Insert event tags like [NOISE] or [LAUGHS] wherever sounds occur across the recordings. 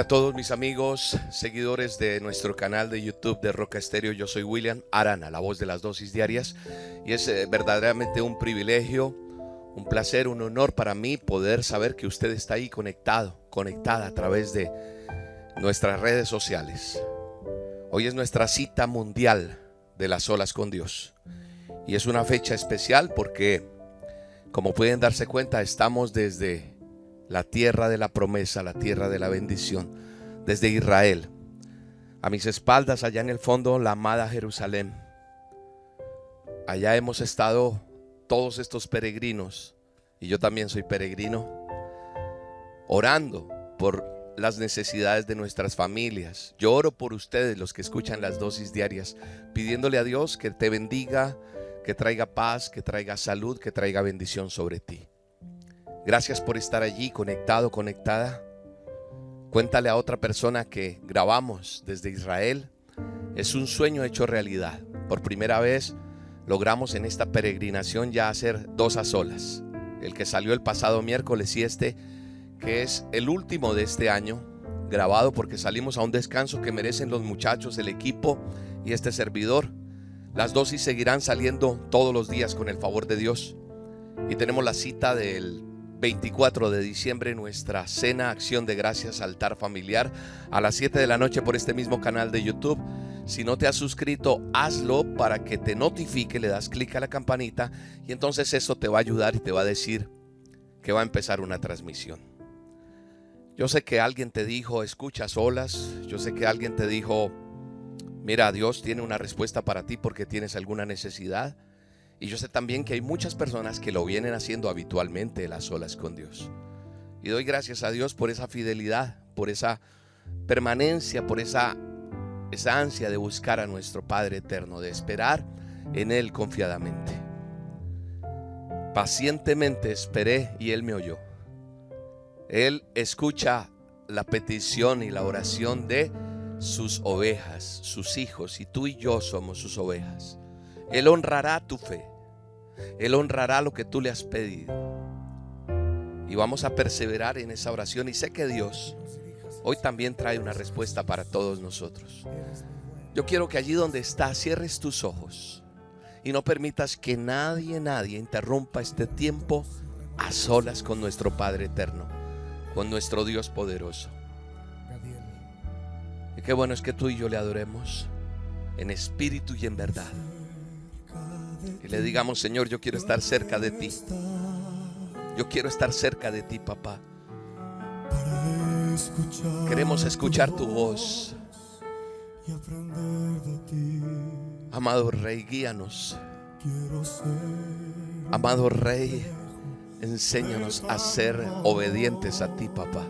A todos mis amigos, seguidores de nuestro canal de YouTube de Roca Estéreo. Yo soy William Arana, la voz de las dosis diarias. Y es eh, verdaderamente un privilegio, un placer, un honor para mí poder saber que usted está ahí conectado, conectada a través de nuestras redes sociales. Hoy es nuestra cita mundial de las olas con Dios. Y es una fecha especial porque, como pueden darse cuenta, estamos desde la tierra de la promesa, la tierra de la bendición, desde Israel. A mis espaldas, allá en el fondo, la amada Jerusalén. Allá hemos estado todos estos peregrinos, y yo también soy peregrino, orando por las necesidades de nuestras familias. Yo oro por ustedes, los que escuchan las dosis diarias, pidiéndole a Dios que te bendiga, que traiga paz, que traiga salud, que traiga bendición sobre ti. Gracias por estar allí conectado, conectada. Cuéntale a otra persona que grabamos desde Israel. Es un sueño hecho realidad. Por primera vez logramos en esta peregrinación ya hacer dos a solas. El que salió el pasado miércoles y este, que es el último de este año, grabado porque salimos a un descanso que merecen los muchachos, el equipo y este servidor. Las dosis seguirán saliendo todos los días con el favor de Dios. Y tenemos la cita del 24 de diciembre nuestra cena Acción de Gracias Altar Familiar a las 7 de la noche por este mismo canal de YouTube. Si no te has suscrito, hazlo para que te notifique, le das clic a la campanita y entonces eso te va a ayudar y te va a decir que va a empezar una transmisión. Yo sé que alguien te dijo, escucha solas, yo sé que alguien te dijo, mira, Dios tiene una respuesta para ti porque tienes alguna necesidad. Y yo sé también que hay muchas personas que lo vienen haciendo habitualmente las solas con Dios. Y doy gracias a Dios por esa fidelidad, por esa permanencia, por esa, esa ansia de buscar a nuestro Padre eterno, de esperar en Él confiadamente. Pacientemente esperé y Él me oyó. Él escucha la petición y la oración de sus ovejas, sus hijos, y tú y yo somos sus ovejas. Él honrará tu fe. Él honrará lo que tú le has pedido. Y vamos a perseverar en esa oración. Y sé que Dios hoy también trae una respuesta para todos nosotros. Yo quiero que allí donde estás cierres tus ojos y no permitas que nadie, nadie interrumpa este tiempo a solas con nuestro Padre eterno, con nuestro Dios poderoso. Y qué bueno es que tú y yo le adoremos en espíritu y en verdad. Le digamos, Señor, yo quiero estar cerca de ti. Yo quiero estar cerca de ti, papá. Queremos escuchar tu voz. Amado Rey, guíanos. Amado Rey, enséñanos a ser obedientes a ti, papá.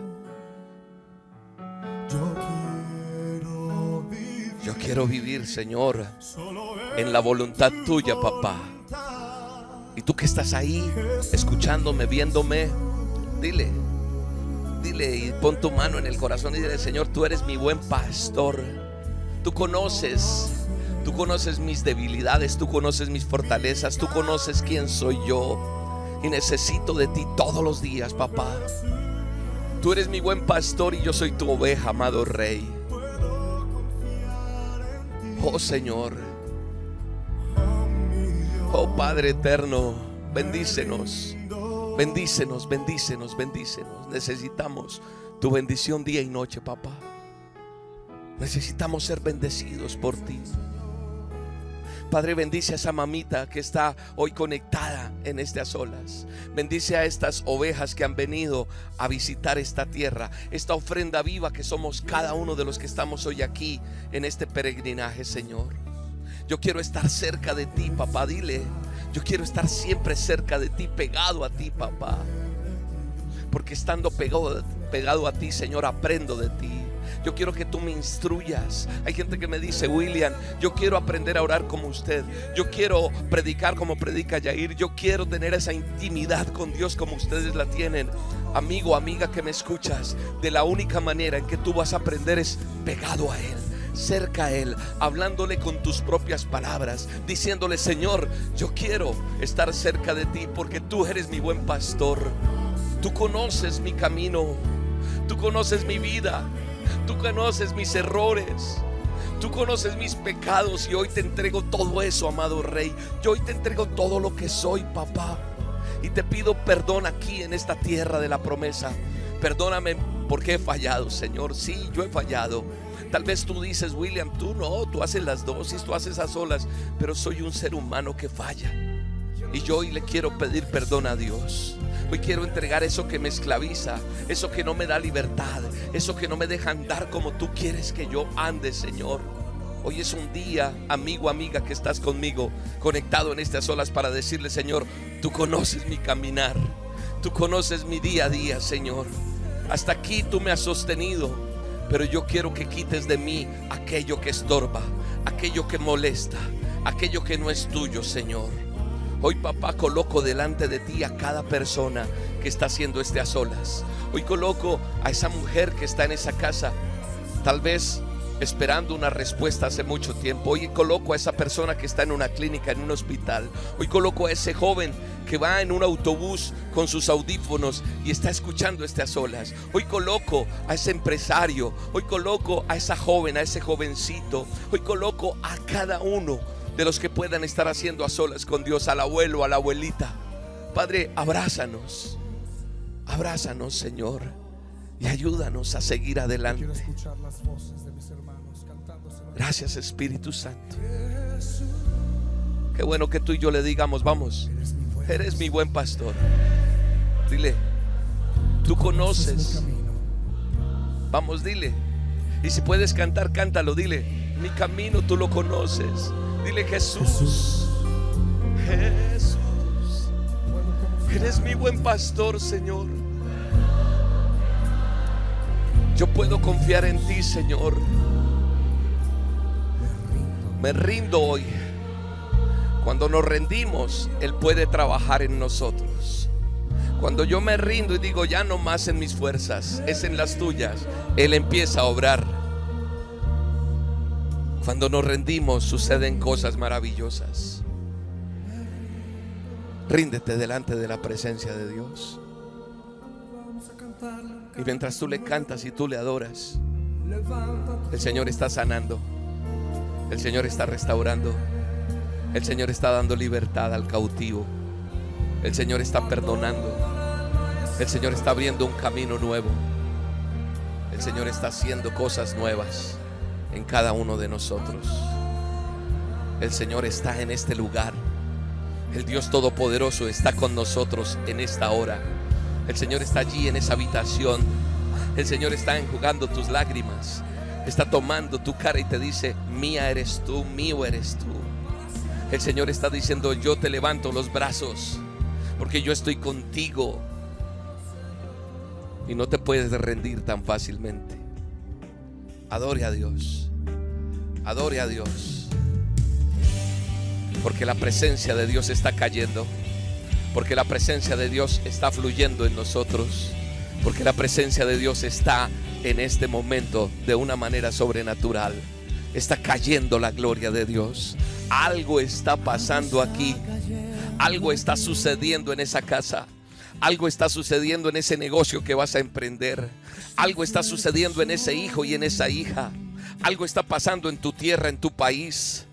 Quiero vivir, Señor, en la voluntad tuya, papá. Y tú que estás ahí, escuchándome, viéndome, dile, dile y pon tu mano en el corazón y dile, Señor, tú eres mi buen pastor. Tú conoces, tú conoces mis debilidades, tú conoces mis fortalezas, tú conoces quién soy yo. Y necesito de ti todos los días, papá. Tú eres mi buen pastor y yo soy tu oveja, amado Rey. Oh Señor. Oh Padre eterno, bendícenos. Bendícenos, bendícenos, bendícenos. Necesitamos tu bendición día y noche, papá. Necesitamos ser bendecidos por ti. Padre, bendice a esa mamita que está hoy conectada en estas olas. Bendice a estas ovejas que han venido a visitar esta tierra, esta ofrenda viva que somos cada uno de los que estamos hoy aquí en este peregrinaje, Señor. Yo quiero estar cerca de ti, papá, dile. Yo quiero estar siempre cerca de ti, pegado a ti, papá. Porque estando pegado, pegado a ti, Señor, aprendo de ti. Yo quiero que tú me instruyas. Hay gente que me dice, William, yo quiero aprender a orar como usted. Yo quiero predicar como predica Yair. Yo quiero tener esa intimidad con Dios como ustedes la tienen. Amigo, amiga que me escuchas, de la única manera en que tú vas a aprender es pegado a Él cerca a Él, hablándole con tus propias palabras, diciéndole, Señor, yo quiero estar cerca de ti porque tú eres mi buen pastor. Tú conoces mi camino, tú conoces mi vida, tú conoces mis errores. Tú conoces mis pecados y hoy te entrego todo eso, amado Rey. Yo hoy te entrego todo lo que soy, papá. Y te pido perdón aquí en esta tierra de la promesa. Perdóname porque he fallado, Señor. Sí, yo he fallado. Tal vez tú dices, William, tú no, tú haces las dosis, tú haces a solas, pero soy un ser humano que falla. Y yo hoy le quiero pedir perdón a Dios. Hoy quiero entregar eso que me esclaviza, eso que no me da libertad, eso que no me deja andar como tú quieres que yo ande, Señor. Hoy es un día, amigo, amiga, que estás conmigo, conectado en estas olas para decirle, Señor, tú conoces mi caminar, tú conoces mi día a día, Señor. Hasta aquí tú me has sostenido, pero yo quiero que quites de mí aquello que estorba, aquello que molesta, aquello que no es tuyo, Señor. Hoy, papá, coloco delante de ti a cada persona que está haciendo este a solas. Hoy coloco a esa mujer que está en esa casa, tal vez esperando una respuesta hace mucho tiempo. Hoy coloco a esa persona que está en una clínica, en un hospital. Hoy coloco a ese joven que va en un autobús con sus audífonos y está escuchando este a solas. Hoy coloco a ese empresario, hoy coloco a esa joven, a ese jovencito, hoy coloco a cada uno de los que puedan estar haciendo a solas con Dios, al abuelo, a la abuelita. Padre, abrázanos, abrázanos, Señor, y ayúdanos a seguir adelante. Gracias, Espíritu Santo. Qué bueno que tú y yo le digamos, vamos, Eres mi buen pastor. Dile, tú conoces. Vamos, dile. Y si puedes cantar, cántalo. Dile, mi camino tú lo conoces. Dile Jesús. Jesús. Eres mi buen pastor, Señor. Yo puedo confiar en ti, Señor. Me rindo hoy. Cuando nos rendimos, Él puede trabajar en nosotros. Cuando yo me rindo y digo, ya no más en mis fuerzas, es en las tuyas, Él empieza a obrar. Cuando nos rendimos suceden cosas maravillosas. Ríndete delante de la presencia de Dios. Y mientras tú le cantas y tú le adoras, el Señor está sanando. El Señor está restaurando. El Señor está dando libertad al cautivo. El Señor está perdonando. El Señor está abriendo un camino nuevo. El Señor está haciendo cosas nuevas en cada uno de nosotros. El Señor está en este lugar. El Dios Todopoderoso está con nosotros en esta hora. El Señor está allí en esa habitación. El Señor está enjugando tus lágrimas. Está tomando tu cara y te dice, mía eres tú, mío eres tú. El Señor está diciendo, yo te levanto los brazos porque yo estoy contigo. Y no te puedes rendir tan fácilmente. Adore a Dios. Adore a Dios. Porque la presencia de Dios está cayendo. Porque la presencia de Dios está fluyendo en nosotros. Porque la presencia de Dios está en este momento de una manera sobrenatural. Está cayendo la gloria de Dios algo está pasando aquí. Algo está sucediendo en esa casa. Algo está sucediendo en ese negocio que vas a emprender. Algo está sucediendo en ese hijo y en esa hija. Algo está pasando en tu tierra, en tu país.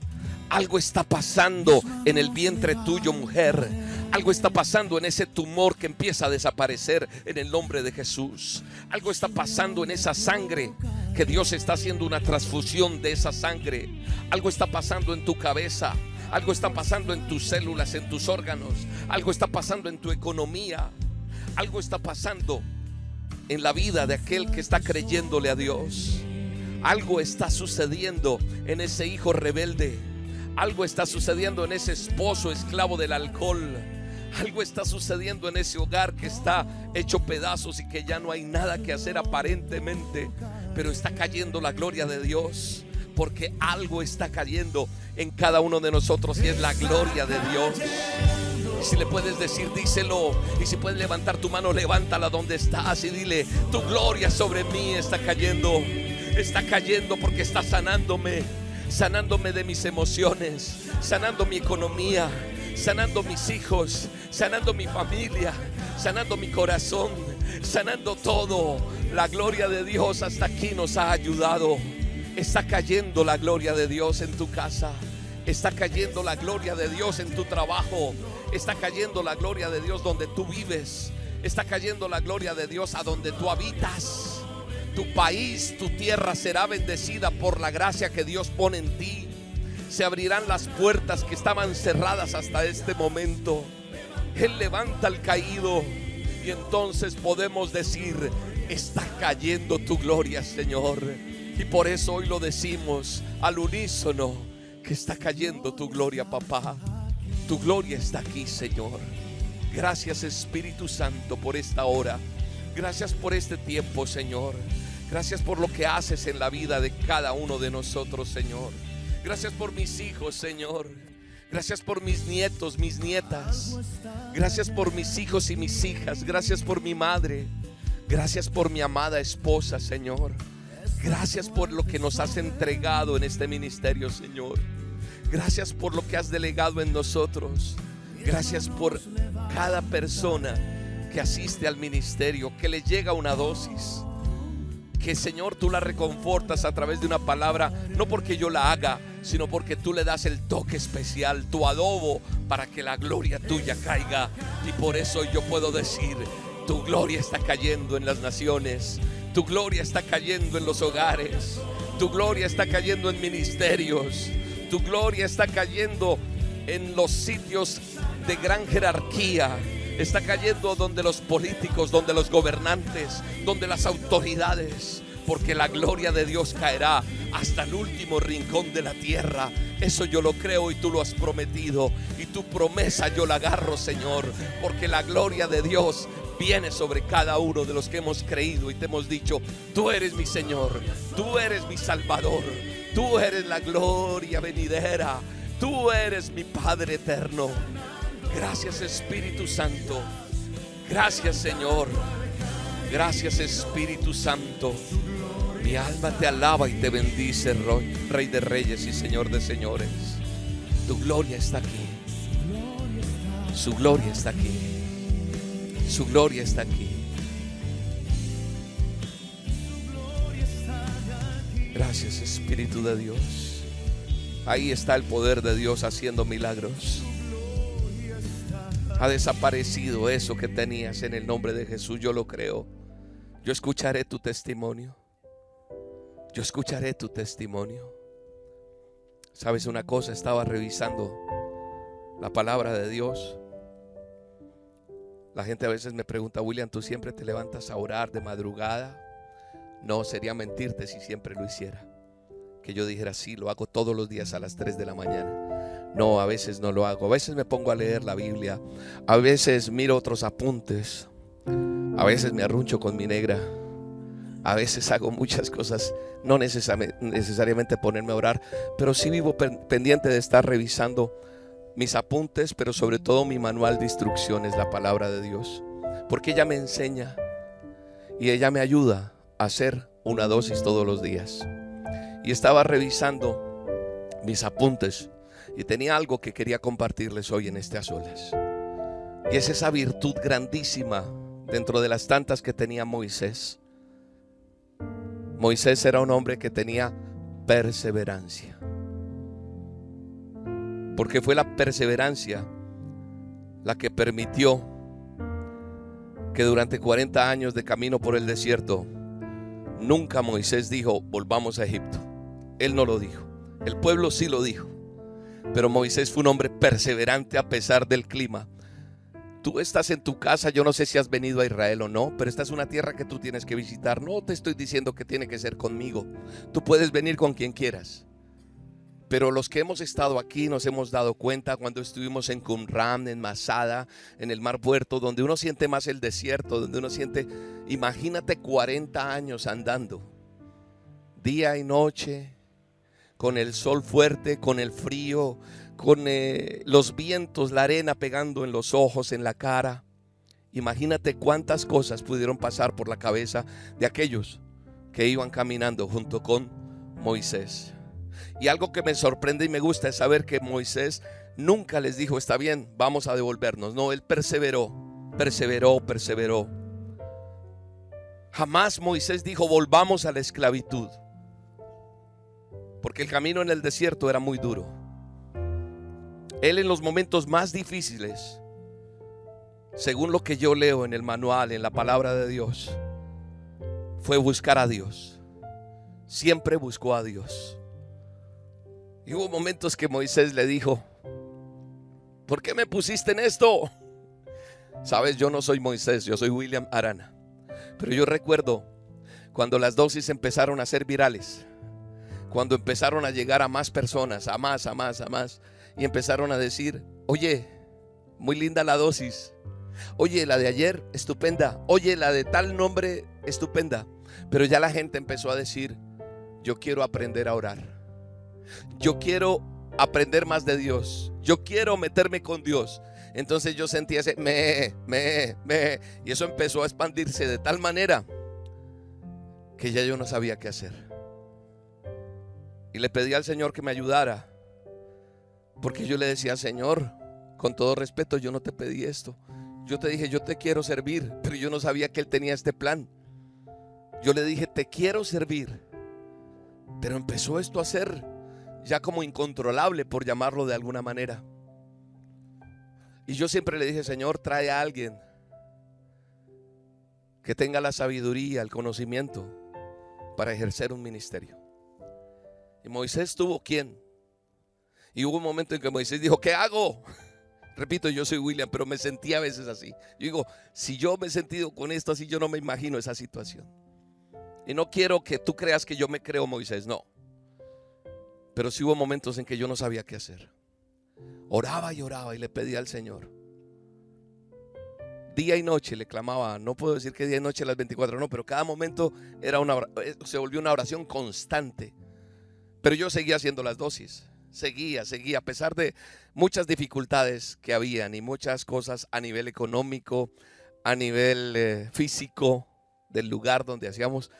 Algo está pasando en el vientre tuyo, mujer. Algo está pasando en ese tumor que empieza a desaparecer en el nombre de Jesús. Algo está pasando en esa sangre que Dios está haciendo una transfusión de esa sangre. Algo está pasando en tu cabeza. Algo está pasando en tus células, en tus órganos. Algo está pasando en tu economía. Algo está pasando en la vida de aquel que está creyéndole a Dios. Algo está sucediendo en ese hijo rebelde. Algo está sucediendo en ese esposo esclavo del alcohol. Algo está sucediendo en ese hogar que está hecho pedazos y que ya no hay nada que hacer aparentemente pero está cayendo la gloria de Dios porque algo está cayendo en cada uno de nosotros y es la gloria de Dios. Si le puedes decir, díselo. Y si puedes levantar tu mano, levántala donde estás y dile, tu gloria sobre mí está cayendo. Está cayendo porque está sanándome. Sanándome de mis emociones. Sanando mi economía. Sanando mis hijos. Sanando mi familia. Sanando mi corazón. Sanando todo. La gloria de Dios hasta aquí nos ha ayudado. Está cayendo la gloria de Dios en tu casa. Está cayendo la gloria de Dios en tu trabajo. Está cayendo la gloria de Dios donde tú vives. Está cayendo la gloria de Dios a donde tú habitas. Tu país, tu tierra será bendecida por la gracia que Dios pone en ti. Se abrirán las puertas que estaban cerradas hasta este momento. Él levanta al caído y entonces podemos decir, está cayendo tu gloria, Señor. Y por eso hoy lo decimos al unísono, que está cayendo tu gloria, papá. Tu gloria está aquí, Señor. Gracias Espíritu Santo por esta hora. Gracias por este tiempo, Señor. Gracias por lo que haces en la vida de cada uno de nosotros, Señor. Gracias por mis hijos, Señor. Gracias por mis nietos, mis nietas. Gracias por mis hijos y mis hijas. Gracias por mi madre. Gracias por mi amada esposa, Señor. Gracias por lo que nos has entregado en este ministerio, Señor. Gracias por lo que has delegado en nosotros. Gracias por cada persona que asiste al ministerio, que le llega una dosis. Que Señor tú la reconfortas a través de una palabra, no porque yo la haga, sino porque tú le das el toque especial, tu adobo, para que la gloria tuya caiga. Y por eso yo puedo decir, tu gloria está cayendo en las naciones. Tu gloria está cayendo en los hogares. Tu gloria está cayendo en ministerios. Tu gloria está cayendo en los sitios de gran jerarquía. Está cayendo donde los políticos, donde los gobernantes, donde las autoridades. Porque la gloria de Dios caerá hasta el último rincón de la tierra. Eso yo lo creo y tú lo has prometido. Y tu promesa yo la agarro, Señor. Porque la gloria de Dios viene sobre cada uno de los que hemos creído y te hemos dicho, tú eres mi Señor, tú eres mi Salvador, tú eres la gloria venidera, tú eres mi Padre eterno. Gracias Espíritu Santo, gracias Señor, gracias Espíritu Santo. Mi alma te alaba y te bendice, Rey de Reyes y Señor de Señores. Tu gloria está aquí. Su gloria está aquí. Su gloria está aquí. Gracias Espíritu de Dios. Ahí está el poder de Dios haciendo milagros. Ha desaparecido eso que tenías en el nombre de Jesús. Yo lo creo. Yo escucharé tu testimonio. Yo escucharé tu testimonio. ¿Sabes una cosa? Estaba revisando la palabra de Dios la gente a veces me pregunta, William, ¿tú siempre te levantas a orar de madrugada? No, sería mentirte si siempre lo hiciera. Que yo dijera, sí, lo hago todos los días a las 3 de la mañana. No, a veces no lo hago. A veces me pongo a leer la Biblia. A veces miro otros apuntes. A veces me arruncho con mi negra. A veces [LAUGHS] hago muchas cosas, no necesariamente ponerme a orar, pero sí vivo pendiente de estar revisando mis apuntes, pero sobre todo mi manual de instrucciones, la palabra de Dios. Porque ella me enseña y ella me ayuda a hacer una dosis todos los días. Y estaba revisando mis apuntes y tenía algo que quería compartirles hoy en este a solas. Y es esa virtud grandísima dentro de las tantas que tenía Moisés. Moisés era un hombre que tenía perseverancia porque fue la perseverancia la que permitió que durante 40 años de camino por el desierto, nunca Moisés dijo, volvamos a Egipto. Él no lo dijo. El pueblo sí lo dijo. Pero Moisés fue un hombre perseverante a pesar del clima. Tú estás en tu casa, yo no sé si has venido a Israel o no, pero esta es una tierra que tú tienes que visitar. No te estoy diciendo que tiene que ser conmigo. Tú puedes venir con quien quieras. Pero los que hemos estado aquí nos hemos dado cuenta cuando estuvimos en Qumran, en Masada, en el Mar Puerto, donde uno siente más el desierto, donde uno siente, imagínate 40 años andando. día y noche, con el sol fuerte, con el frío, con eh, los vientos, la arena pegando en los ojos, en la cara. Imagínate cuántas cosas pudieron pasar por la cabeza de aquellos que iban caminando junto con Moisés. Y algo que me sorprende y me gusta es saber que Moisés nunca les dijo, está bien, vamos a devolvernos. No, él perseveró, perseveró, perseveró. Jamás Moisés dijo, volvamos a la esclavitud. Porque el camino en el desierto era muy duro. Él en los momentos más difíciles, según lo que yo leo en el manual, en la palabra de Dios, fue buscar a Dios. Siempre buscó a Dios. Y hubo momentos que Moisés le dijo, ¿por qué me pusiste en esto? Sabes, yo no soy Moisés, yo soy William Arana. Pero yo recuerdo cuando las dosis empezaron a ser virales, cuando empezaron a llegar a más personas, a más, a más, a más, y empezaron a decir, oye, muy linda la dosis, oye, la de ayer, estupenda, oye, la de tal nombre, estupenda. Pero ya la gente empezó a decir, yo quiero aprender a orar, yo quiero aprender más de Dios, yo quiero meterme con Dios. Entonces yo sentía ese me, me, me. Y eso empezó a expandirse de tal manera que ya yo no sabía qué hacer. Y le pedí al Señor que me ayudara. Porque yo le decía, Señor, con todo respeto, yo no te pedí esto. Yo te dije, yo te quiero servir, pero yo no sabía que Él tenía este plan. Yo le dije, te quiero servir. Pero empezó esto a ser ya como incontrolable, por llamarlo de alguna manera. Y yo siempre le dije, Señor, trae a alguien que tenga la sabiduría, el conocimiento para ejercer un ministerio. Y Moisés tuvo quien. Y hubo un momento en que Moisés dijo, ¿qué hago? [LAUGHS] Repito, yo soy William, pero me sentí a veces así. Yo digo, si yo me he sentido con esto así, yo no me imagino esa situación. Y no quiero que tú creas que yo me creo Moisés, no. Pero sí hubo momentos en que yo no sabía qué hacer. Oraba y oraba y le pedía al Señor. Día y noche le clamaba, no puedo decir que día y noche las 24, no, pero cada momento era una, eh, se volvió una oración constante. Pero yo seguía haciendo las dosis, seguía, seguía, a pesar de muchas dificultades que habían y muchas cosas a nivel económico, a nivel eh, físico del lugar donde hacíamos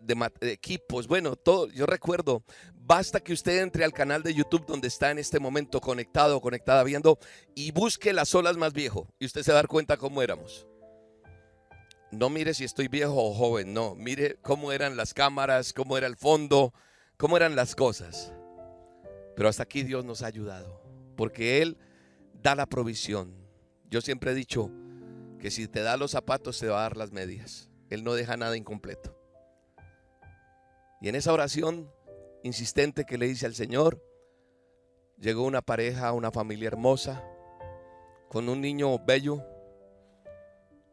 de, equipos, bueno, todo, yo recuerdo, basta que usted entre al canal de YouTube donde está en este momento conectado conectada viendo y busque las olas más viejo y usted se va cuenta cómo éramos. No mire si estoy viejo o joven, no, mire cómo eran las cámaras, cómo era el fondo, cómo eran las cosas. Pero hasta aquí Dios nos ha ayudado, porque Él da la provisión. Yo siempre he dicho que si te da los zapatos, te va a dar las medias. Él no deja nada incompleto. Y en esa oración insistente que le hice al Señor, llegó una pareja, una familia hermosa, con un niño bello,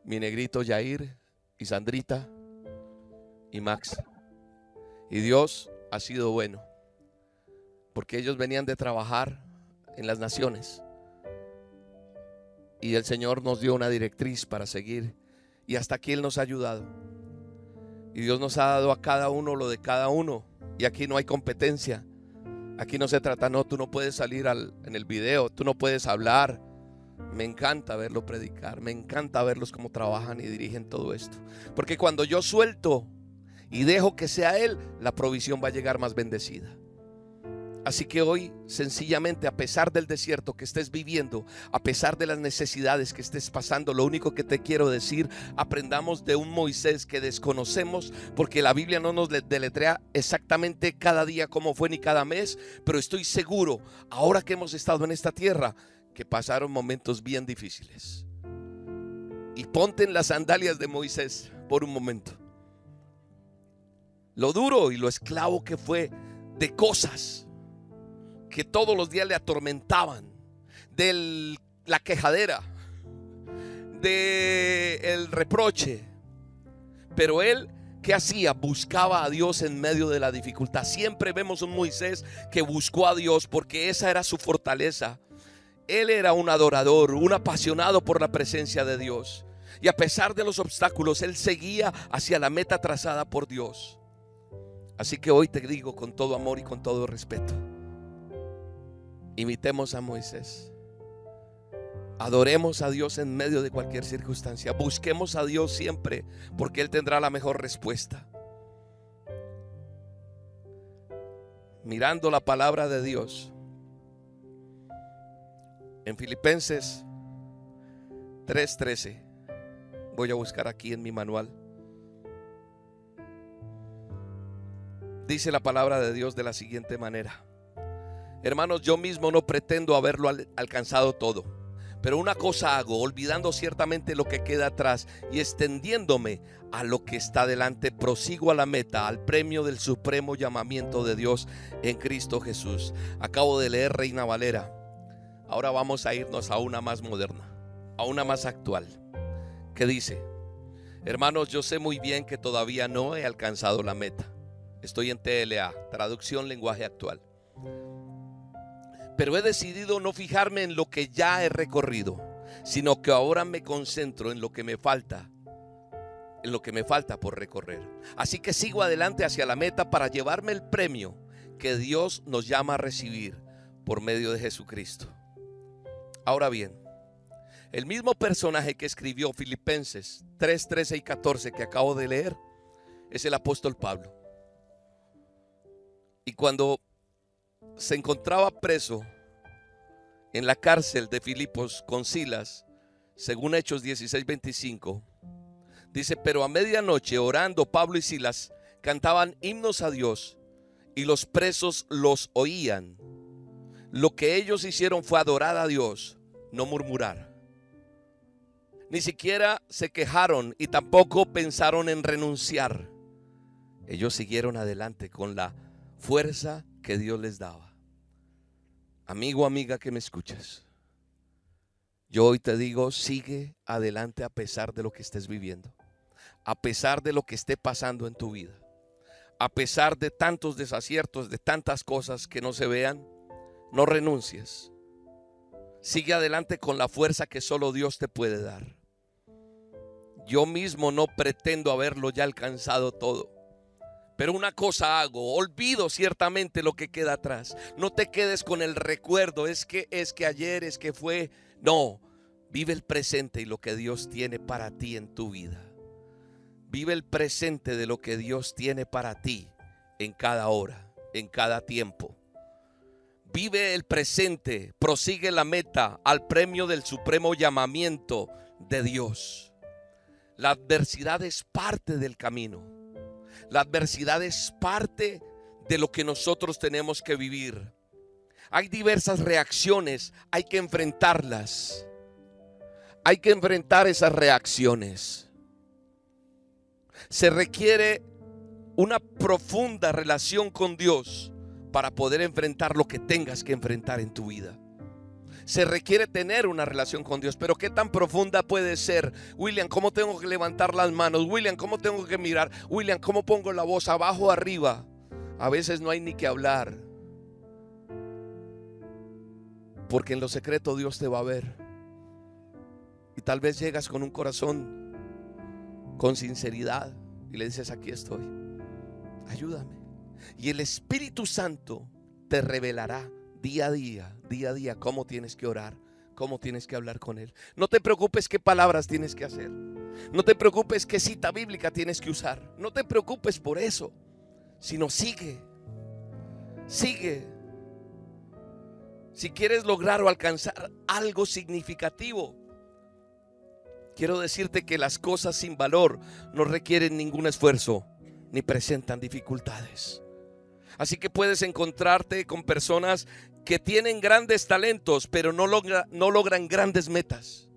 mi negrito Jair y Sandrita y Max. Y Dios ha sido bueno, porque ellos venían de trabajar en las naciones. Y el Señor nos dio una directriz para seguir. Y hasta aquí Él nos ha ayudado. Y Dios nos ha dado a cada uno lo de cada uno. Y aquí no hay competencia. Aquí no se trata, no, tú no puedes salir en el video, tú no puedes hablar. Me encanta verlo predicar, me encanta verlos cómo trabajan y dirigen todo esto. Porque cuando yo suelto y dejo que sea Él, la provisión va a llegar más bendecida. Así que hoy, sencillamente, a pesar del desierto que estés viviendo, a pesar de las necesidades que estés pasando, lo único que te quiero decir, aprendamos de un Moisés que desconocemos, porque la Biblia no nos deletrea exactamente cada día cómo fue ni cada mes, pero estoy seguro, ahora que hemos estado en esta tierra, que pasaron momentos bien difíciles. Y ponte en las sandalias de Moisés por un momento. Lo duro y lo esclavo que fue de cosas que todos los días le atormentaban, de la quejadera, de el reproche. Pero él ¿qué hacía? Buscaba a Dios en medio de la dificultad. Siempre vemos un Moisés que buscó a Dios porque esa era su fortaleza. Él era un adorador, un apasionado por la presencia de Dios. Y a pesar de los obstáculos, él seguía hacia la meta trazada por Dios. Así que hoy te digo con todo amor y con todo respeto, imitemos a Moisés. Adoremos a Dios en medio de cualquier circunstancia. Busquemos a Dios siempre porque Él tendrá la mejor respuesta. Mirando la palabra de Dios. En Filipenses 3:13. Voy a buscar aquí en mi manual. Dice la palabra de Dios de la siguiente manera. Hermanos, yo mismo no pretendo haberlo alcanzado todo pero una cosa hago, olvidando ciertamente lo que queda atrás y extendiéndome a lo que está delante, prosigo a la meta, al premio del supremo llamamiento de Dios en Cristo Jesús. Acabo de leer Reina Valera. Ahora vamos a irnos a una más moderna, a una más actual, que dice, hermanos, yo sé muy bien que todavía no he alcanzado la meta. Estoy en TLA, traducción lenguaje actual pero he decidido no fijarme en lo que ya he recorrido, sino que ahora me concentro en lo que me falta, en lo que me falta por recorrer. Así que sigo adelante hacia la meta para llevarme el premio que Dios nos llama a recibir por medio de Jesucristo. Ahora bien, el mismo personaje que escribió Filipenses 3, 13 y 14 que acabo de leer es el apóstol Pablo. Y cuando se encontraba preso en la cárcel de Filipos con Silas, según Hechos 16:25, dice, pero a medianoche orando Pablo y Silas cantaban himnos a Dios y los presos los oían. Lo que ellos hicieron fue adorar a Dios, no murmurar. Ni siquiera se quejaron y tampoco pensaron en renunciar. Ellos siguieron adelante con la fuerza que Dios les daba. Amigo, amiga que me escuchas, yo hoy te digo, sigue adelante a pesar de lo que estés viviendo, a pesar de lo que esté pasando en tu vida, a pesar de tantos desaciertos, de tantas cosas que no se vean, no renuncies. Sigue adelante con la fuerza que solo Dios te puede dar. Yo mismo no pretendo haberlo ya alcanzado todo pero una cosa hago, olvido ciertamente lo que queda atrás. No te quedes con el recuerdo, es que es que ayer, es que fue. No, vive el presente y lo que Dios tiene para ti en tu vida. Vive el presente de lo que Dios tiene para ti en cada hora, en cada tiempo. Vive el presente, prosigue la meta al premio del supremo llamamiento de Dios. La adversidad es parte del camino. La adversidad es parte de lo que nosotros tenemos que vivir. Hay diversas reacciones, hay que enfrentarlas. Hay que enfrentar esas reacciones. Se requiere una profunda relación con Dios para poder enfrentar lo que tengas que enfrentar en tu vida se requiere tener una relación con Dios. Pero ¿qué tan profunda puede ser? William, ¿cómo tengo que levantar las manos? William, ¿cómo tengo que mirar? William, ¿cómo pongo la voz abajo o arriba? A veces no hay ni que hablar. Porque en lo secreto Dios te va a ver. Y tal vez llegas con un corazón con sinceridad y le dices, aquí estoy. Ayúdame. Y el Espíritu Santo te revelará día a día, día a día, cómo tienes que orar, cómo tienes que hablar con Él. No te preocupes qué palabras tienes que hacer. No te preocupes qué cita bíblica tienes que usar. No te preocupes por eso, sino sigue, sigue. Si quieres lograr o alcanzar algo significativo, quiero decirte que las cosas sin valor no requieren ningún esfuerzo ni presentan dificultades. Así que puedes encontrarte con personas que tienen grandes talentos, pero no, no logran grandes metas.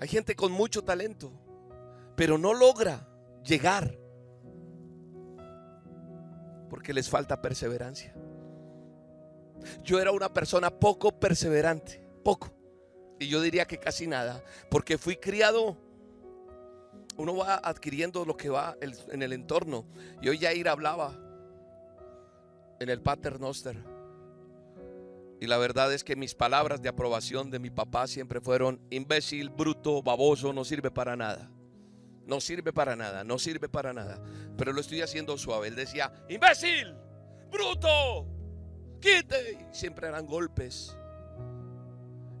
Hay gente con mucho talento, pero no logra llegar porque les falta perseverancia. Yo era una persona poco perseverante, poco. Y yo diría que casi nada, porque fui criado uno va adquiriendo lo que va en el entorno. Y hoy Jair hablaba en el Pater Noster y la verdad es que mis palabras de aprobación de mi papá siempre fueron imbécil, bruto, baboso, no sirve para nada. No sirve para nada, no sirve para nada. Pero lo estoy haciendo suave. Él decía, imbécil, bruto, quite. Siempre eran golpes.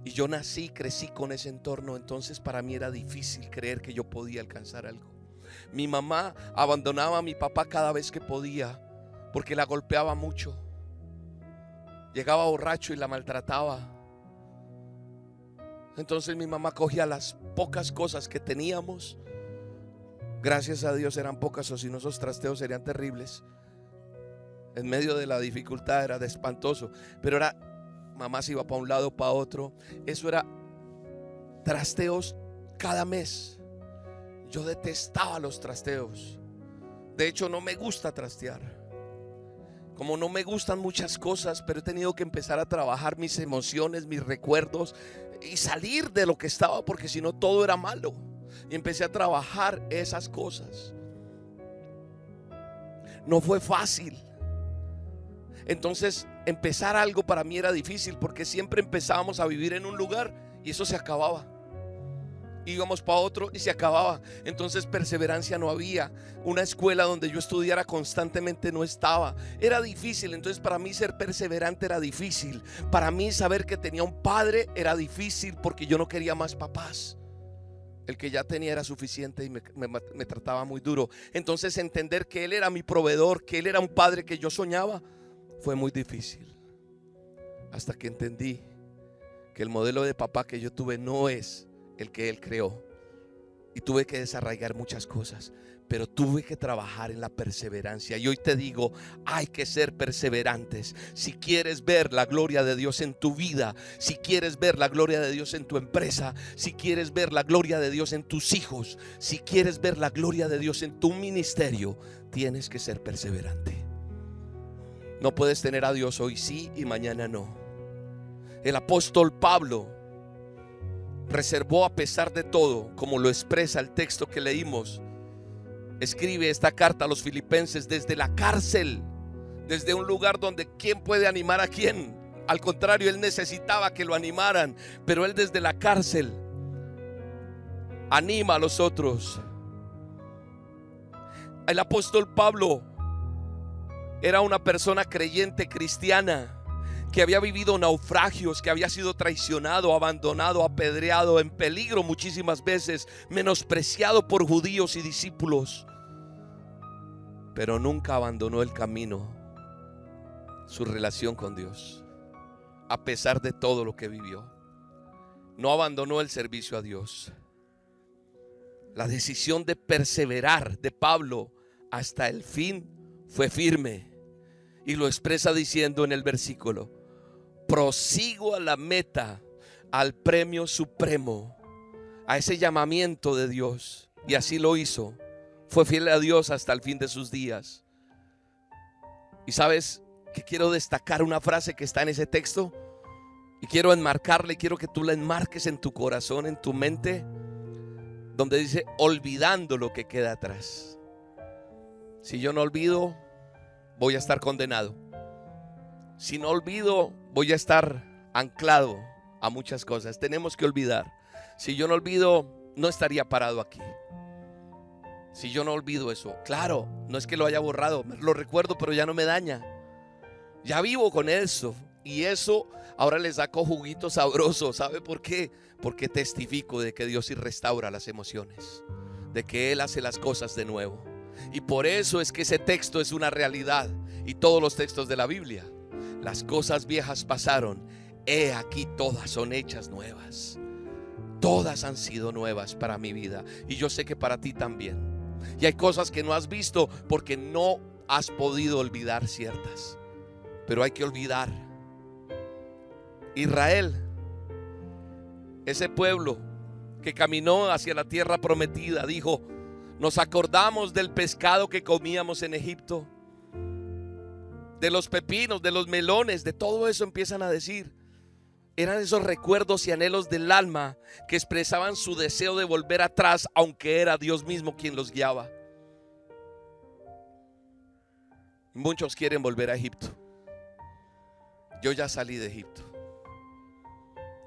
Y yo nací, crecí con ese entorno. Entonces para mí era difícil creer que yo podía alcanzar algo. Mi mamá abandonaba a mi papá cada vez que podía porque la golpeaba mucho. Llegaba borracho y la maltrataba. Entonces mi mamá cogía las pocas cosas que teníamos. Gracias a Dios eran pocas o si no esos trasteos serían terribles. En medio de la dificultad era de espantoso. Pero era, mamá se iba para un lado, para otro. Eso era trasteos cada mes. Yo detestaba los trasteos. De hecho, no me gusta trastear. Como no me gustan muchas cosas, pero he tenido que empezar a trabajar mis emociones, mis recuerdos y salir de lo que estaba, porque si no todo era malo. Y empecé a trabajar esas cosas. No fue fácil. Entonces, empezar algo para mí era difícil porque siempre empezábamos a vivir en un lugar y eso se acababa íbamos para otro y se acababa. Entonces perseverancia no había. Una escuela donde yo estudiara constantemente no estaba. Era difícil. Entonces para mí ser perseverante era difícil. Para mí saber que tenía un padre era difícil porque yo no quería más papás. El que ya tenía era suficiente y me, me trataba muy duro. Entonces entender que Él era mi proveedor, que Él era un padre que yo soñaba, fue muy difícil. Hasta que entendí que el modelo de papá que yo tuve no es el que Él creó. Y tuve que desarraigar muchas cosas, pero tuve que trabajar en la perseverancia. Y hoy te digo, hay que ser perseverantes. Si quieres ver la gloria de Dios en tu vida, si quieres ver la gloria de Dios en tu empresa, si quieres ver la gloria de Dios en tus hijos, si quieres ver la gloria de Dios en tu ministerio, tienes que ser perseverante. No puedes tener a Dios hoy sí y mañana no. El apóstol Pablo reservó a pesar de todo, como lo expresa el texto que leímos. Escribe esta carta a los filipenses desde la cárcel, desde un lugar donde quién puede animar a quién. Al contrario, él necesitaba que lo animaran, pero él desde la cárcel anima a los otros. El apóstol Pablo era una persona creyente cristiana que había vivido naufragios, que había sido traicionado, abandonado, apedreado, en peligro muchísimas veces, menospreciado por judíos y discípulos. Pero nunca abandonó el camino, su relación con Dios, a pesar de todo lo que vivió. No abandonó el servicio a Dios. La decisión de perseverar de Pablo hasta el fin fue firme. Y lo expresa diciendo en el versículo, prosigo a la meta, al premio supremo, a ese llamamiento de Dios. Y así lo hizo. Fue fiel a Dios hasta el fin de sus días. Y sabes que quiero destacar una frase que está en ese texto. Y quiero enmarcarle, quiero que tú la enmarques en tu corazón, en tu mente, donde dice, olvidando lo que queda atrás. Si yo no olvido, voy a estar condenado. Si no olvido, voy a estar anclado a muchas cosas. Tenemos que olvidar. Si yo no olvido, no estaría parado aquí. Si yo no olvido eso, claro, no es que lo haya borrado, lo recuerdo, pero ya no me daña. Ya vivo con eso. Y eso ahora le saco juguito sabroso. ¿Sabe por qué? Porque testifico de que Dios sí restaura las emociones. De que Él hace las cosas de nuevo. Y por eso es que ese texto es una realidad. Y todos los textos de la Biblia las cosas viejas pasaron, he aquí todas son hechas nuevas. Todas han sido nuevas para mi vida y yo sé que para ti también. Y hay cosas que no has visto porque no has podido olvidar ciertas. Pero hay que olvidar. Israel, ese pueblo que caminó hacia la tierra prometida, dijo, nos acordamos del pescado que comíamos en Egipto de los pepinos, de los melones, de todo eso empiezan a decir. Eran esos recuerdos y anhelos del alma que expresaban su deseo de volver atrás, aunque era Dios mismo quien los guiaba. Muchos quieren volver a Egipto. Yo ya salí de Egipto.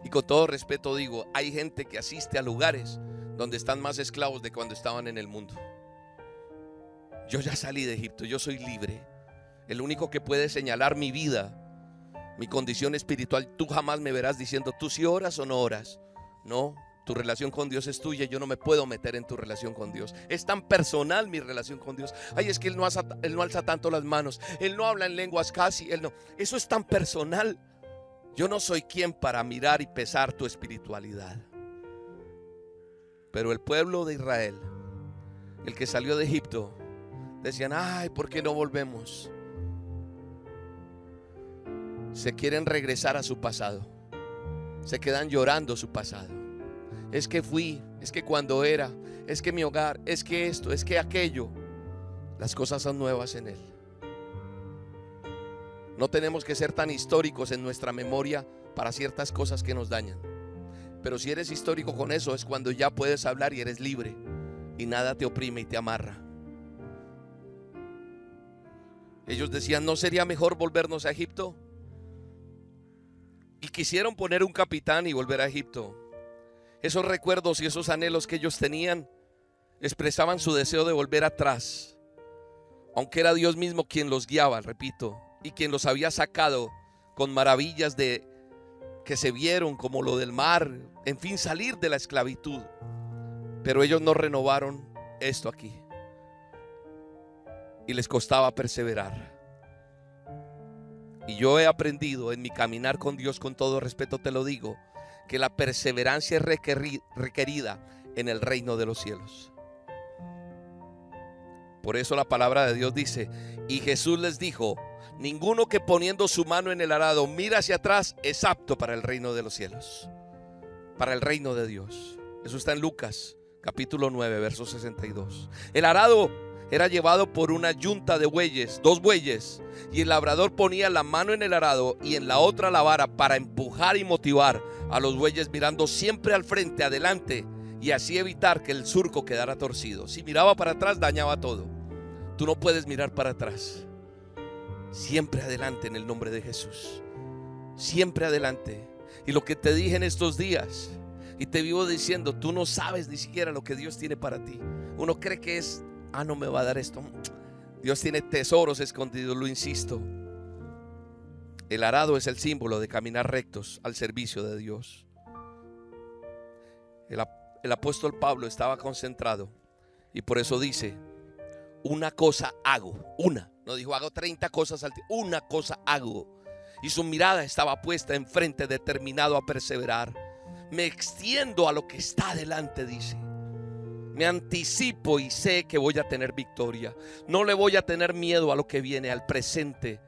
Y con todo respeto digo, hay gente que asiste a lugares donde están más esclavos de cuando estaban en el mundo. Yo ya salí de Egipto, yo soy libre. El único que puede señalar mi vida, mi condición espiritual, tú jamás me verás diciendo, tú si oras o no oras. No, tu relación con Dios es tuya, yo no me puedo meter en tu relación con Dios. Es tan personal mi relación con Dios. Ay, es que él no, alza, él no alza tanto las manos, él no habla en lenguas casi, él no. Eso es tan personal. Yo no soy quien para mirar y pesar tu espiritualidad. Pero el pueblo de Israel, el que salió de Egipto, decían, ay, ¿por qué no volvemos? Se quieren regresar a su pasado. Se quedan llorando su pasado. Es que fui, es que cuando era, es que mi hogar, es que esto, es que aquello. Las cosas son nuevas en Él. No tenemos que ser tan históricos en nuestra memoria para ciertas cosas que nos dañan. Pero si eres histórico con eso es cuando ya puedes hablar y eres libre y nada te oprime y te amarra. Ellos decían, ¿no sería mejor volvernos a Egipto? Y quisieron poner un capitán y volver a Egipto. Esos recuerdos y esos anhelos que ellos tenían expresaban su deseo de volver atrás. Aunque era Dios mismo quien los guiaba, repito, y quien los había sacado con maravillas de que se vieron como lo del mar, en fin, salir de la esclavitud. Pero ellos no renovaron esto aquí. Y les costaba perseverar. Y yo he aprendido en mi caminar con Dios, con todo respeto te lo digo, que la perseverancia es requerida en el reino de los cielos. Por eso la palabra de Dios dice, y Jesús les dijo, ninguno que poniendo su mano en el arado mira hacia atrás es apto para el reino de los cielos, para el reino de Dios. Eso está en Lucas capítulo 9, verso 62. El arado era llevado por una yunta de bueyes, dos bueyes, y el labrador ponía la mano en el arado y en la otra la vara para empujar y motivar a los bueyes mirando siempre al frente, adelante, y así evitar que el surco quedara torcido. Si miraba para atrás dañaba todo. Tú no puedes mirar para atrás. Siempre adelante en el nombre de Jesús. Siempre adelante. Y lo que te dije en estos días, y te vivo diciendo, tú no sabes ni siquiera lo que Dios tiene para ti. Uno cree que es ah, no me va a dar esto. Dios tiene tesoros escondidos, lo insisto. El arado es el símbolo de caminar rectos al servicio de Dios. El, apóstol Pablo estaba concentrado y por eso dice, una cosa hago, una, no dijo hago 30 cosas al una cosa hago. Y su mirada estaba puesta enfrente, determinado a perseverar. Me extiendo a lo que está delante, dice. Me anticipo y sé que voy a tener victoria. No le voy a tener miedo a lo que viene, al presente,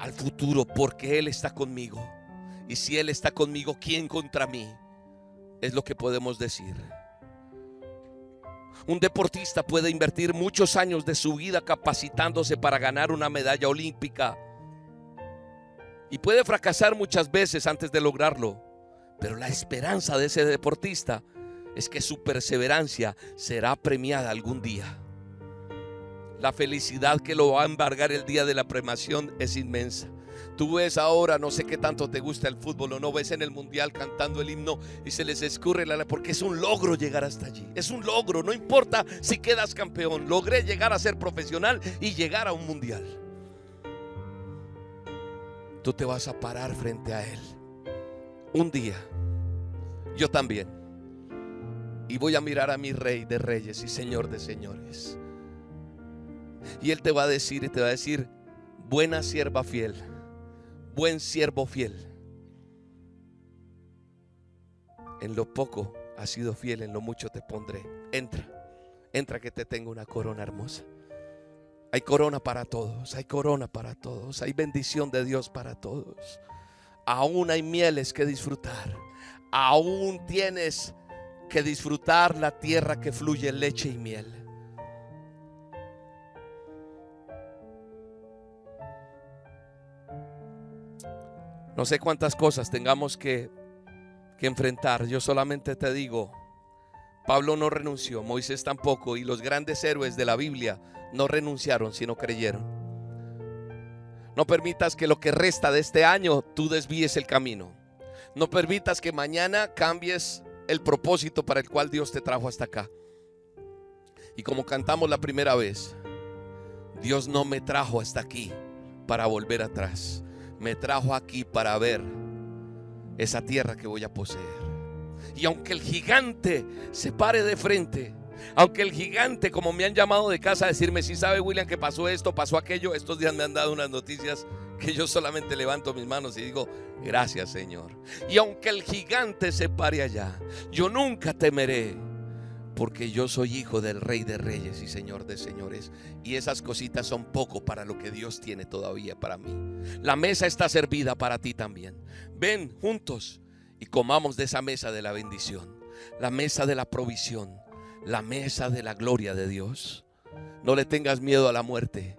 al futuro, porque Él está conmigo. Y si Él está conmigo, ¿quién contra mí? Es lo que podemos decir. Un deportista puede invertir muchos años de su vida capacitándose para ganar una medalla olímpica. Y puede fracasar muchas veces antes de lograrlo. Pero la esperanza de ese deportista es que su perseverancia será premiada algún día. La felicidad que lo va a embargar el día de la premación es inmensa. Tú ves ahora, no sé qué tanto te gusta el fútbol o no, ves en el mundial cantando el himno y se les escurre la porque es un logro llegar hasta allí. Es un logro, no importa si quedas campeón. Logré llegar a ser profesional y llegar a un mundial. Tú te vas a parar frente a él. Un día. Yo también y voy a mirar a mi rey de reyes y señor de señores. Y él te va a decir y te va a decir, buena sierva fiel, buen siervo fiel. En lo poco has sido fiel, en lo mucho te pondré. Entra, entra que te tengo una corona hermosa. Hay corona para todos, hay corona para todos, hay bendición de Dios para todos. Aún hay mieles que disfrutar. Aún tienes que disfrutar la tierra que fluye leche y miel. No sé cuántas cosas tengamos que, que enfrentar. Yo solamente te digo, Pablo no renunció, Moisés tampoco, y los grandes héroes de la Biblia no renunciaron, sino creyeron. No permitas que lo que resta de este año tú desvíes el camino. No permitas que mañana cambies el propósito para el cual Dios te trajo hasta acá. Y como cantamos la primera vez, Dios no me trajo hasta aquí para volver atrás. Me trajo aquí para ver esa tierra que voy a poseer. Y aunque el gigante se pare de frente, aunque el gigante, como me han llamado de casa a decirme, si sabe William que pasó esto, pasó aquello, estos días me han dado unas noticias que yo solamente levanto mis manos y digo, gracias Señor. Y aunque el gigante se pare allá, yo nunca temeré, porque yo soy hijo del Rey de Reyes y Señor de Señores. Y esas cositas son poco para lo que Dios tiene todavía para mí. La mesa está servida para ti también. Ven juntos y comamos de esa mesa de la bendición, la mesa de la provisión, la mesa de la gloria de Dios. No le tengas miedo a la muerte,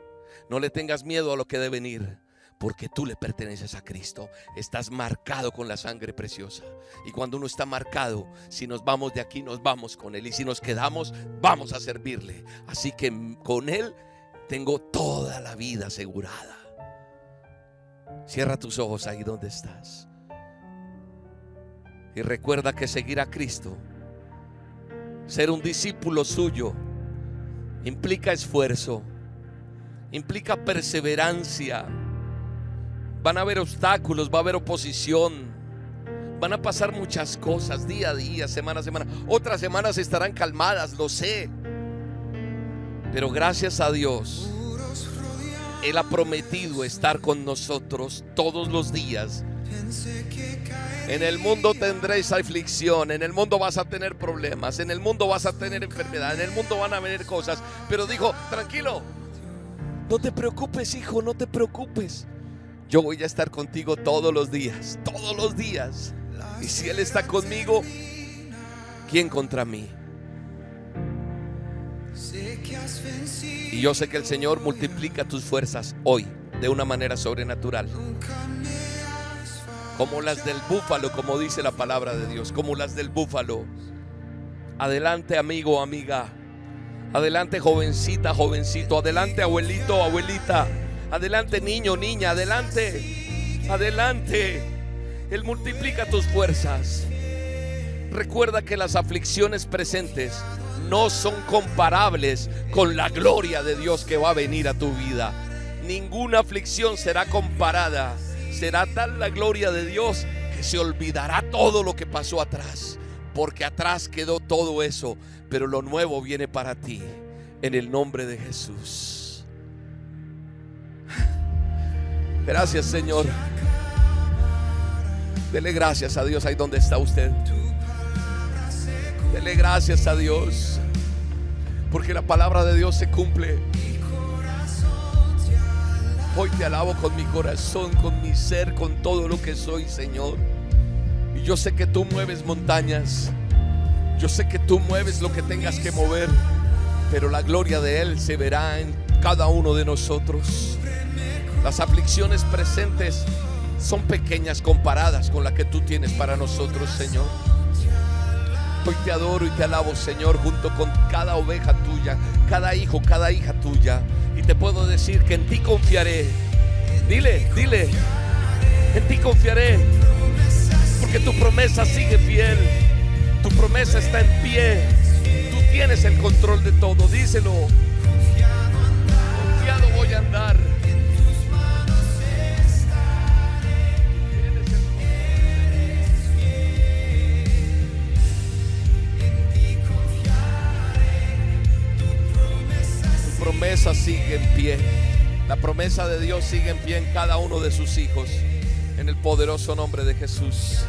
no le tengas miedo a lo que debe venir, porque tú le perteneces a Cristo. Estás marcado con la sangre preciosa. Y cuando uno está marcado, si nos vamos de aquí, nos vamos con Él. Y si nos quedamos, vamos a servirle. Así que con Él tengo toda la vida asegurada. Cierra tus ojos ahí donde estás. Y recuerda que seguir a Cristo, ser un discípulo suyo, implica esfuerzo, implica perseverancia. Van a haber obstáculos, va a haber oposición. Van a pasar muchas cosas día a día, semana a semana. Otras semanas estarán calmadas, lo sé. Pero gracias a Dios, Él ha prometido estar con nosotros todos los días en el mundo tendréis aflicción, en el mundo vas a tener problemas, en el mundo vas a tener enfermedad, en el mundo van a venir cosas. Pero dijo, tranquilo, no te preocupes hijo, no te preocupes. Yo voy a estar contigo todos los días, todos los días. Y si Él está conmigo, ¿quién contra mí? Y yo sé que el Señor multiplica tus fuerzas hoy de una manera sobrenatural como las del búfalo, como dice la palabra de Dios, como las del búfalo. Adelante amigo, amiga. Adelante jovencita, jovencito. Adelante abuelito, abuelita. Adelante niño, niña. Adelante. Adelante. Él multiplica tus fuerzas. Recuerda que las aflicciones presentes no son comparables con la gloria de Dios que va a venir a tu vida. Ninguna aflicción será comparada será tal la gloria de Dios que se olvidará todo lo que pasó atrás. Porque atrás quedó todo eso, pero lo nuevo viene para ti en el nombre de Jesús. Gracias Señor. Dele gracias a Dios ahí donde está usted. Dele gracias a Dios. Porque la palabra de Dios se cumple. Hoy te alabo con mi corazón, con mi ser, con todo lo que soy, Señor. Y yo sé que tú mueves montañas. Yo sé que tú mueves lo que tengas que mover. Pero la gloria de Él se verá en cada uno de nosotros. Las aflicciones presentes son pequeñas comparadas con la que tú tienes para nosotros, Señor. Hoy te adoro y te alabo, Señor, junto con cada oveja tuya, cada hijo, cada hija tuya y te puedo decir que en ti confiaré. Dile, dile, en ti confiaré. Porque tu promesa sigue fiel. Tu promesa está en pie. Tú tienes el control de todo. Díselo. Confiado voy a andar. Promesa sigue en pie. La promesa de Dios sigue en pie en cada uno de sus hijos. En el poderoso nombre de Jesús.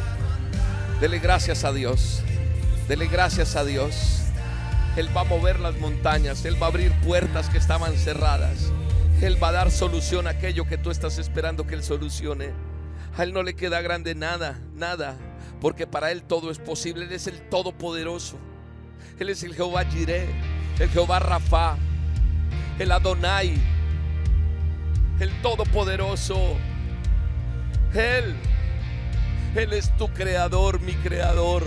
Dele gracias a Dios. Dele gracias a Dios. Él va a mover las montañas. Él va a abrir puertas que estaban cerradas. Él va a dar solución a aquello que tú estás esperando que Él solucione. A Él no le queda grande nada, nada. Porque para Él todo es posible. Él es el Todopoderoso. Él es el Jehová Jireh, el Jehová Rafa, el Adonai, el Todopoderoso. Él, Él es tu creador, mi creador.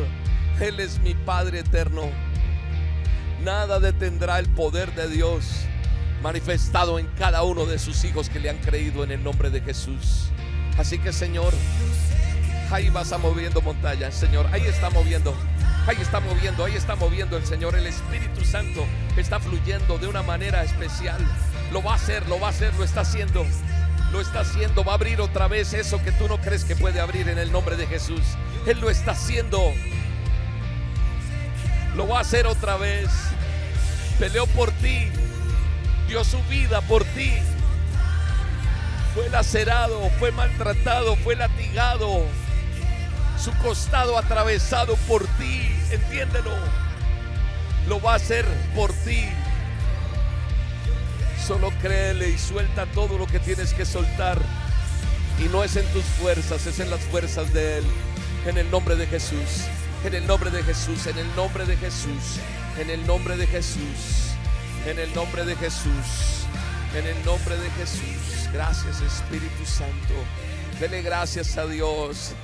Él es mi Padre eterno. Nada detendrá el poder de Dios manifestado en cada uno de sus hijos que le han creído en el nombre de Jesús. Así que Señor, ahí vas a moviendo montañas, Señor, ahí está moviendo. Ahí está moviendo, ahí está moviendo el Señor. El Espíritu Santo está fluyendo de una manera especial. Lo va a hacer, lo va a hacer, lo está haciendo. Lo está haciendo. Va a abrir otra vez eso que tú no crees que puede abrir en el nombre de Jesús. Él lo está haciendo. Lo va a hacer otra vez. Peleó por ti. Dio su vida por ti. Fue lacerado, fue maltratado, fue latigado. Su costado atravesado por ti. Entiéndelo. Lo va a hacer por ti. Solo créele y suelta todo lo que tienes que soltar. Y no es en tus fuerzas, es en las fuerzas de Él. En el nombre de Jesús. En el nombre de Jesús. En el nombre de Jesús. En el nombre de Jesús. En el nombre de Jesús. En el nombre de Jesús. Gracias Espíritu Santo. Dele gracias a Dios.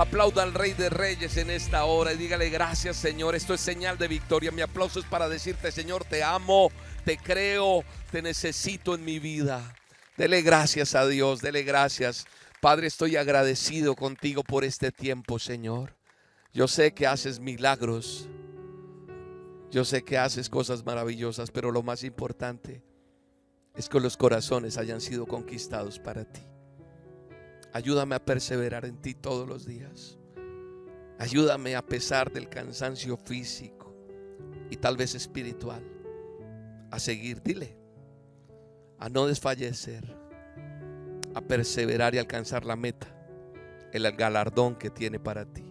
Aplauda al Rey de Reyes en esta hora y dígale gracias Señor. Esto es señal de victoria. Mi aplauso es para decirte Señor, te amo, te creo, te necesito en mi vida. Dele gracias a Dios, dele gracias. Padre, estoy agradecido contigo por este tiempo, Señor. Yo sé que haces milagros. Yo sé que haces cosas maravillosas, pero lo más importante es que los corazones hayan sido conquistados para ti. Ayúdame a perseverar en ti todos los días. Ayúdame a pesar del cansancio físico y tal vez espiritual, a seguir, dile, a no desfallecer, a perseverar y alcanzar la meta, el galardón que tiene para ti.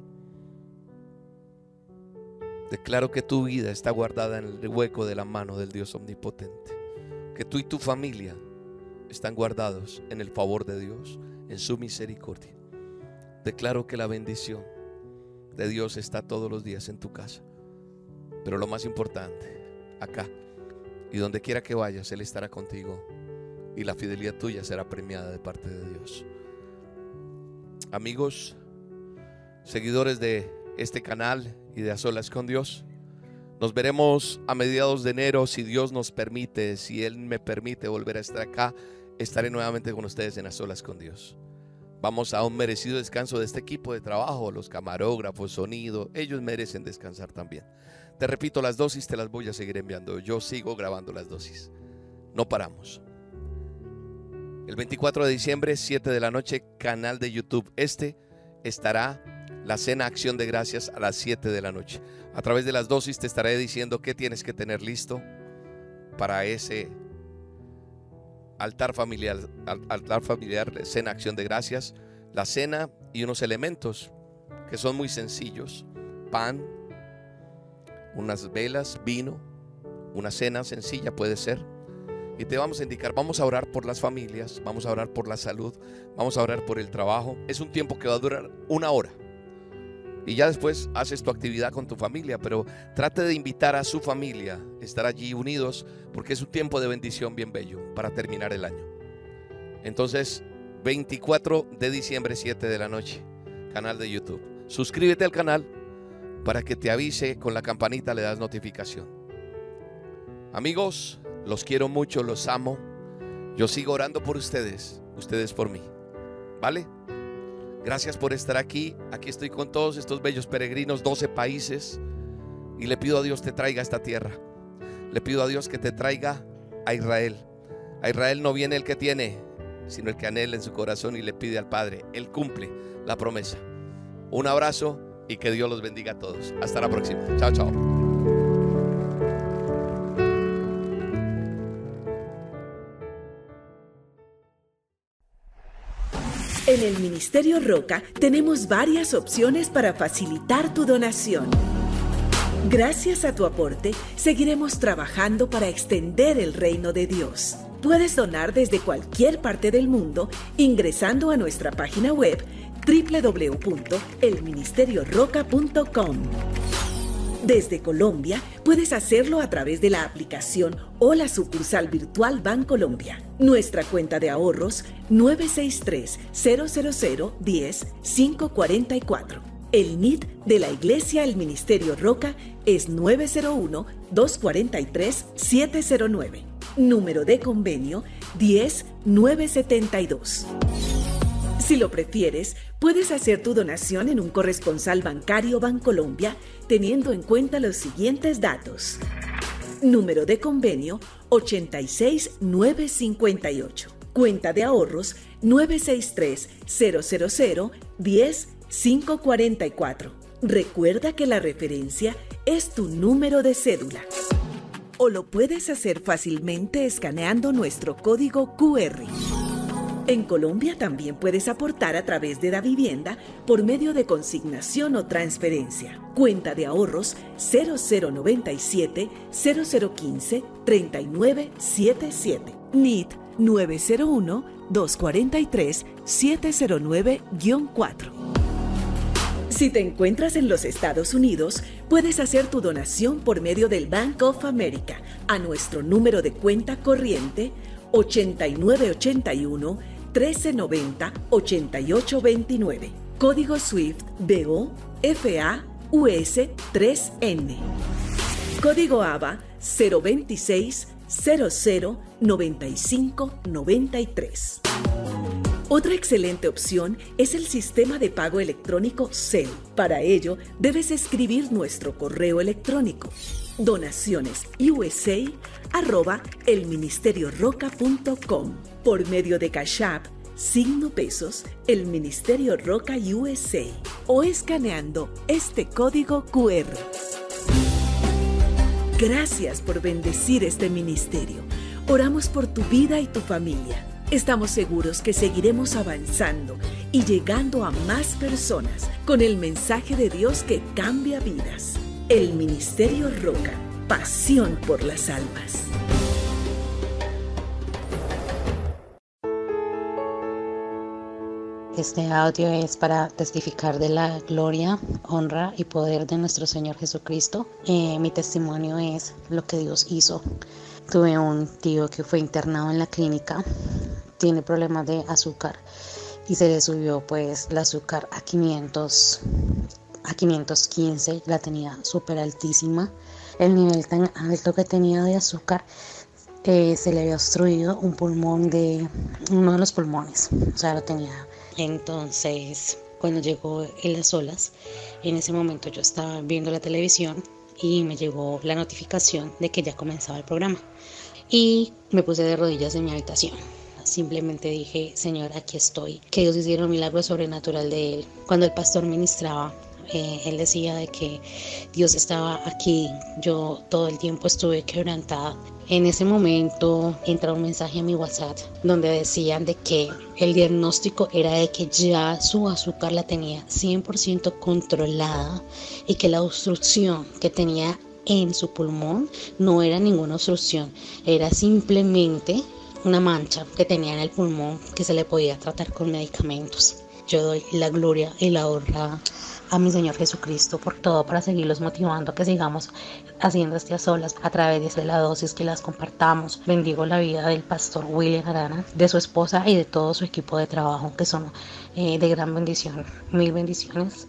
Declaro que tu vida está guardada en el hueco de la mano del Dios omnipotente. Que tú y tu familia están guardados en el favor de Dios, en su misericordia. Declaro que la bendición de Dios está todos los días en tu casa. Pero lo más importante, acá y donde quiera que vayas, Él estará contigo y la fidelidad tuya será premiada de parte de Dios. Amigos, seguidores de este canal y de A Solas con Dios, nos veremos a mediados de enero si Dios nos permite, si Él me permite volver a estar acá, estaré nuevamente con ustedes en A Solas con Dios. Vamos a un merecido descanso de este equipo de trabajo, los camarógrafos, sonido, ellos merecen descansar también. Te repito, las dosis te las voy a seguir enviando. Yo sigo grabando las dosis. No paramos. El 24 de diciembre, 7 de la noche, canal de YouTube. Este estará la cena Acción de Gracias a las 7 de la noche. A través de las dosis te estaré diciendo qué tienes que tener listo para ese altar familiar, altar familiar, cena Acción de Gracias, la cena y unos elementos que son muy sencillos. Pan, unas velas, vino, una cena sencilla puede ser. Y te vamos a indicar, vamos a orar por las familias, vamos a orar por la salud, vamos a orar por el trabajo. Es un tiempo que va a durar una hora. Y ya después haces tu actividad con tu familia, pero trate de invitar a su familia, estar allí unidos, porque es un tiempo de bendición bien bello para terminar el año. Entonces, 24 de diciembre, 7 de la noche, canal de YouTube. Suscríbete al canal para que te avise con la campanita, le das notificación. Amigos, los quiero mucho, los amo. Yo sigo orando por ustedes, ustedes por mí. ¿Vale? Gracias por estar aquí. Aquí estoy con todos estos bellos peregrinos, 12 países. Y le pido a Dios te traiga esta tierra. Le pido a Dios que te traiga a Israel. A Israel no viene el que tiene, sino el que anhela en su corazón y le pide al Padre. Él cumple la promesa. Un abrazo y que Dios los bendiga a todos. Hasta la próxima. Chao, chao. En el Ministerio Roca tenemos varias opciones para facilitar tu donación. Gracias a tu aporte, seguiremos trabajando para extender el reino de Dios. Puedes donar desde cualquier parte del mundo ingresando a nuestra página web www.elministerioroca.com. Desde Colombia puedes hacerlo a través de la aplicación o la sucursal virtual Bancolombia. Nuestra cuenta de ahorros 963 000 10 544. El NID de la Iglesia El Ministerio Roca es 901 243 709. Número de convenio 10 972. Si lo prefieres, puedes hacer tu donación en un corresponsal bancario Bancolombia teniendo en cuenta los siguientes datos. Número de convenio 86958. Cuenta de ahorros 963 000 10 544. Recuerda que la referencia es tu número de cédula. O lo puedes hacer fácilmente escaneando nuestro código QR. En Colombia también puedes aportar a través de la vivienda por medio de consignación o transferencia. Cuenta de ahorros 0097 0015 3977. NIT 901 243 709-4. Si te encuentras en los Estados Unidos, puedes hacer tu donación por medio del Bank of America a nuestro número de cuenta corriente 8981 1390 8829. Código SWIFT BO FA US 3N. Código ABA 026 00 95 93. Otra excelente opción es el sistema de pago electrónico CEL. Para ello, debes escribir nuestro correo electrónico donaciones arroba elministerioroca.com por medio de Cash App, signo pesos, el Ministerio Roca USA o escaneando este código QR. Gracias por bendecir este ministerio. Oramos por tu vida y tu familia. Estamos seguros que seguiremos avanzando y llegando a más personas con el mensaje de Dios que cambia vidas. El Ministerio Roca, pasión por las almas. Este audio es para testificar de la gloria, honra y poder de nuestro Señor Jesucristo. Eh, mi testimonio es lo que Dios hizo. Tuve un tío que fue internado en la clínica tiene problemas de azúcar y se le subió pues el azúcar a 500 a 515 la tenía súper altísima el nivel tan alto que tenía de azúcar eh, se le había obstruido un pulmón de uno de los pulmones o sea lo tenía entonces cuando llegó en las olas en ese momento yo estaba viendo la televisión y me llegó la notificación de que ya comenzaba el programa y me puse de rodillas en mi habitación Simplemente dije, Señor, aquí estoy. Que Dios hiciera un milagro sobrenatural de él. Cuando el pastor ministraba, eh, él decía de que Dios estaba aquí. Yo todo el tiempo estuve quebrantada. En ese momento entra un mensaje a mi WhatsApp donde decían de que el diagnóstico era de que ya su azúcar la tenía 100% controlada y que la obstrucción que tenía en su pulmón no era ninguna obstrucción, era simplemente una mancha que tenía en el pulmón que se le podía tratar con medicamentos. Yo doy la gloria y la honra a mi Señor Jesucristo por todo para seguirlos motivando que sigamos haciendo estas olas a través de la dosis que las compartamos. Bendigo la vida del pastor William Arana, de su esposa y de todo su equipo de trabajo que son eh, de gran bendición. Mil bendiciones.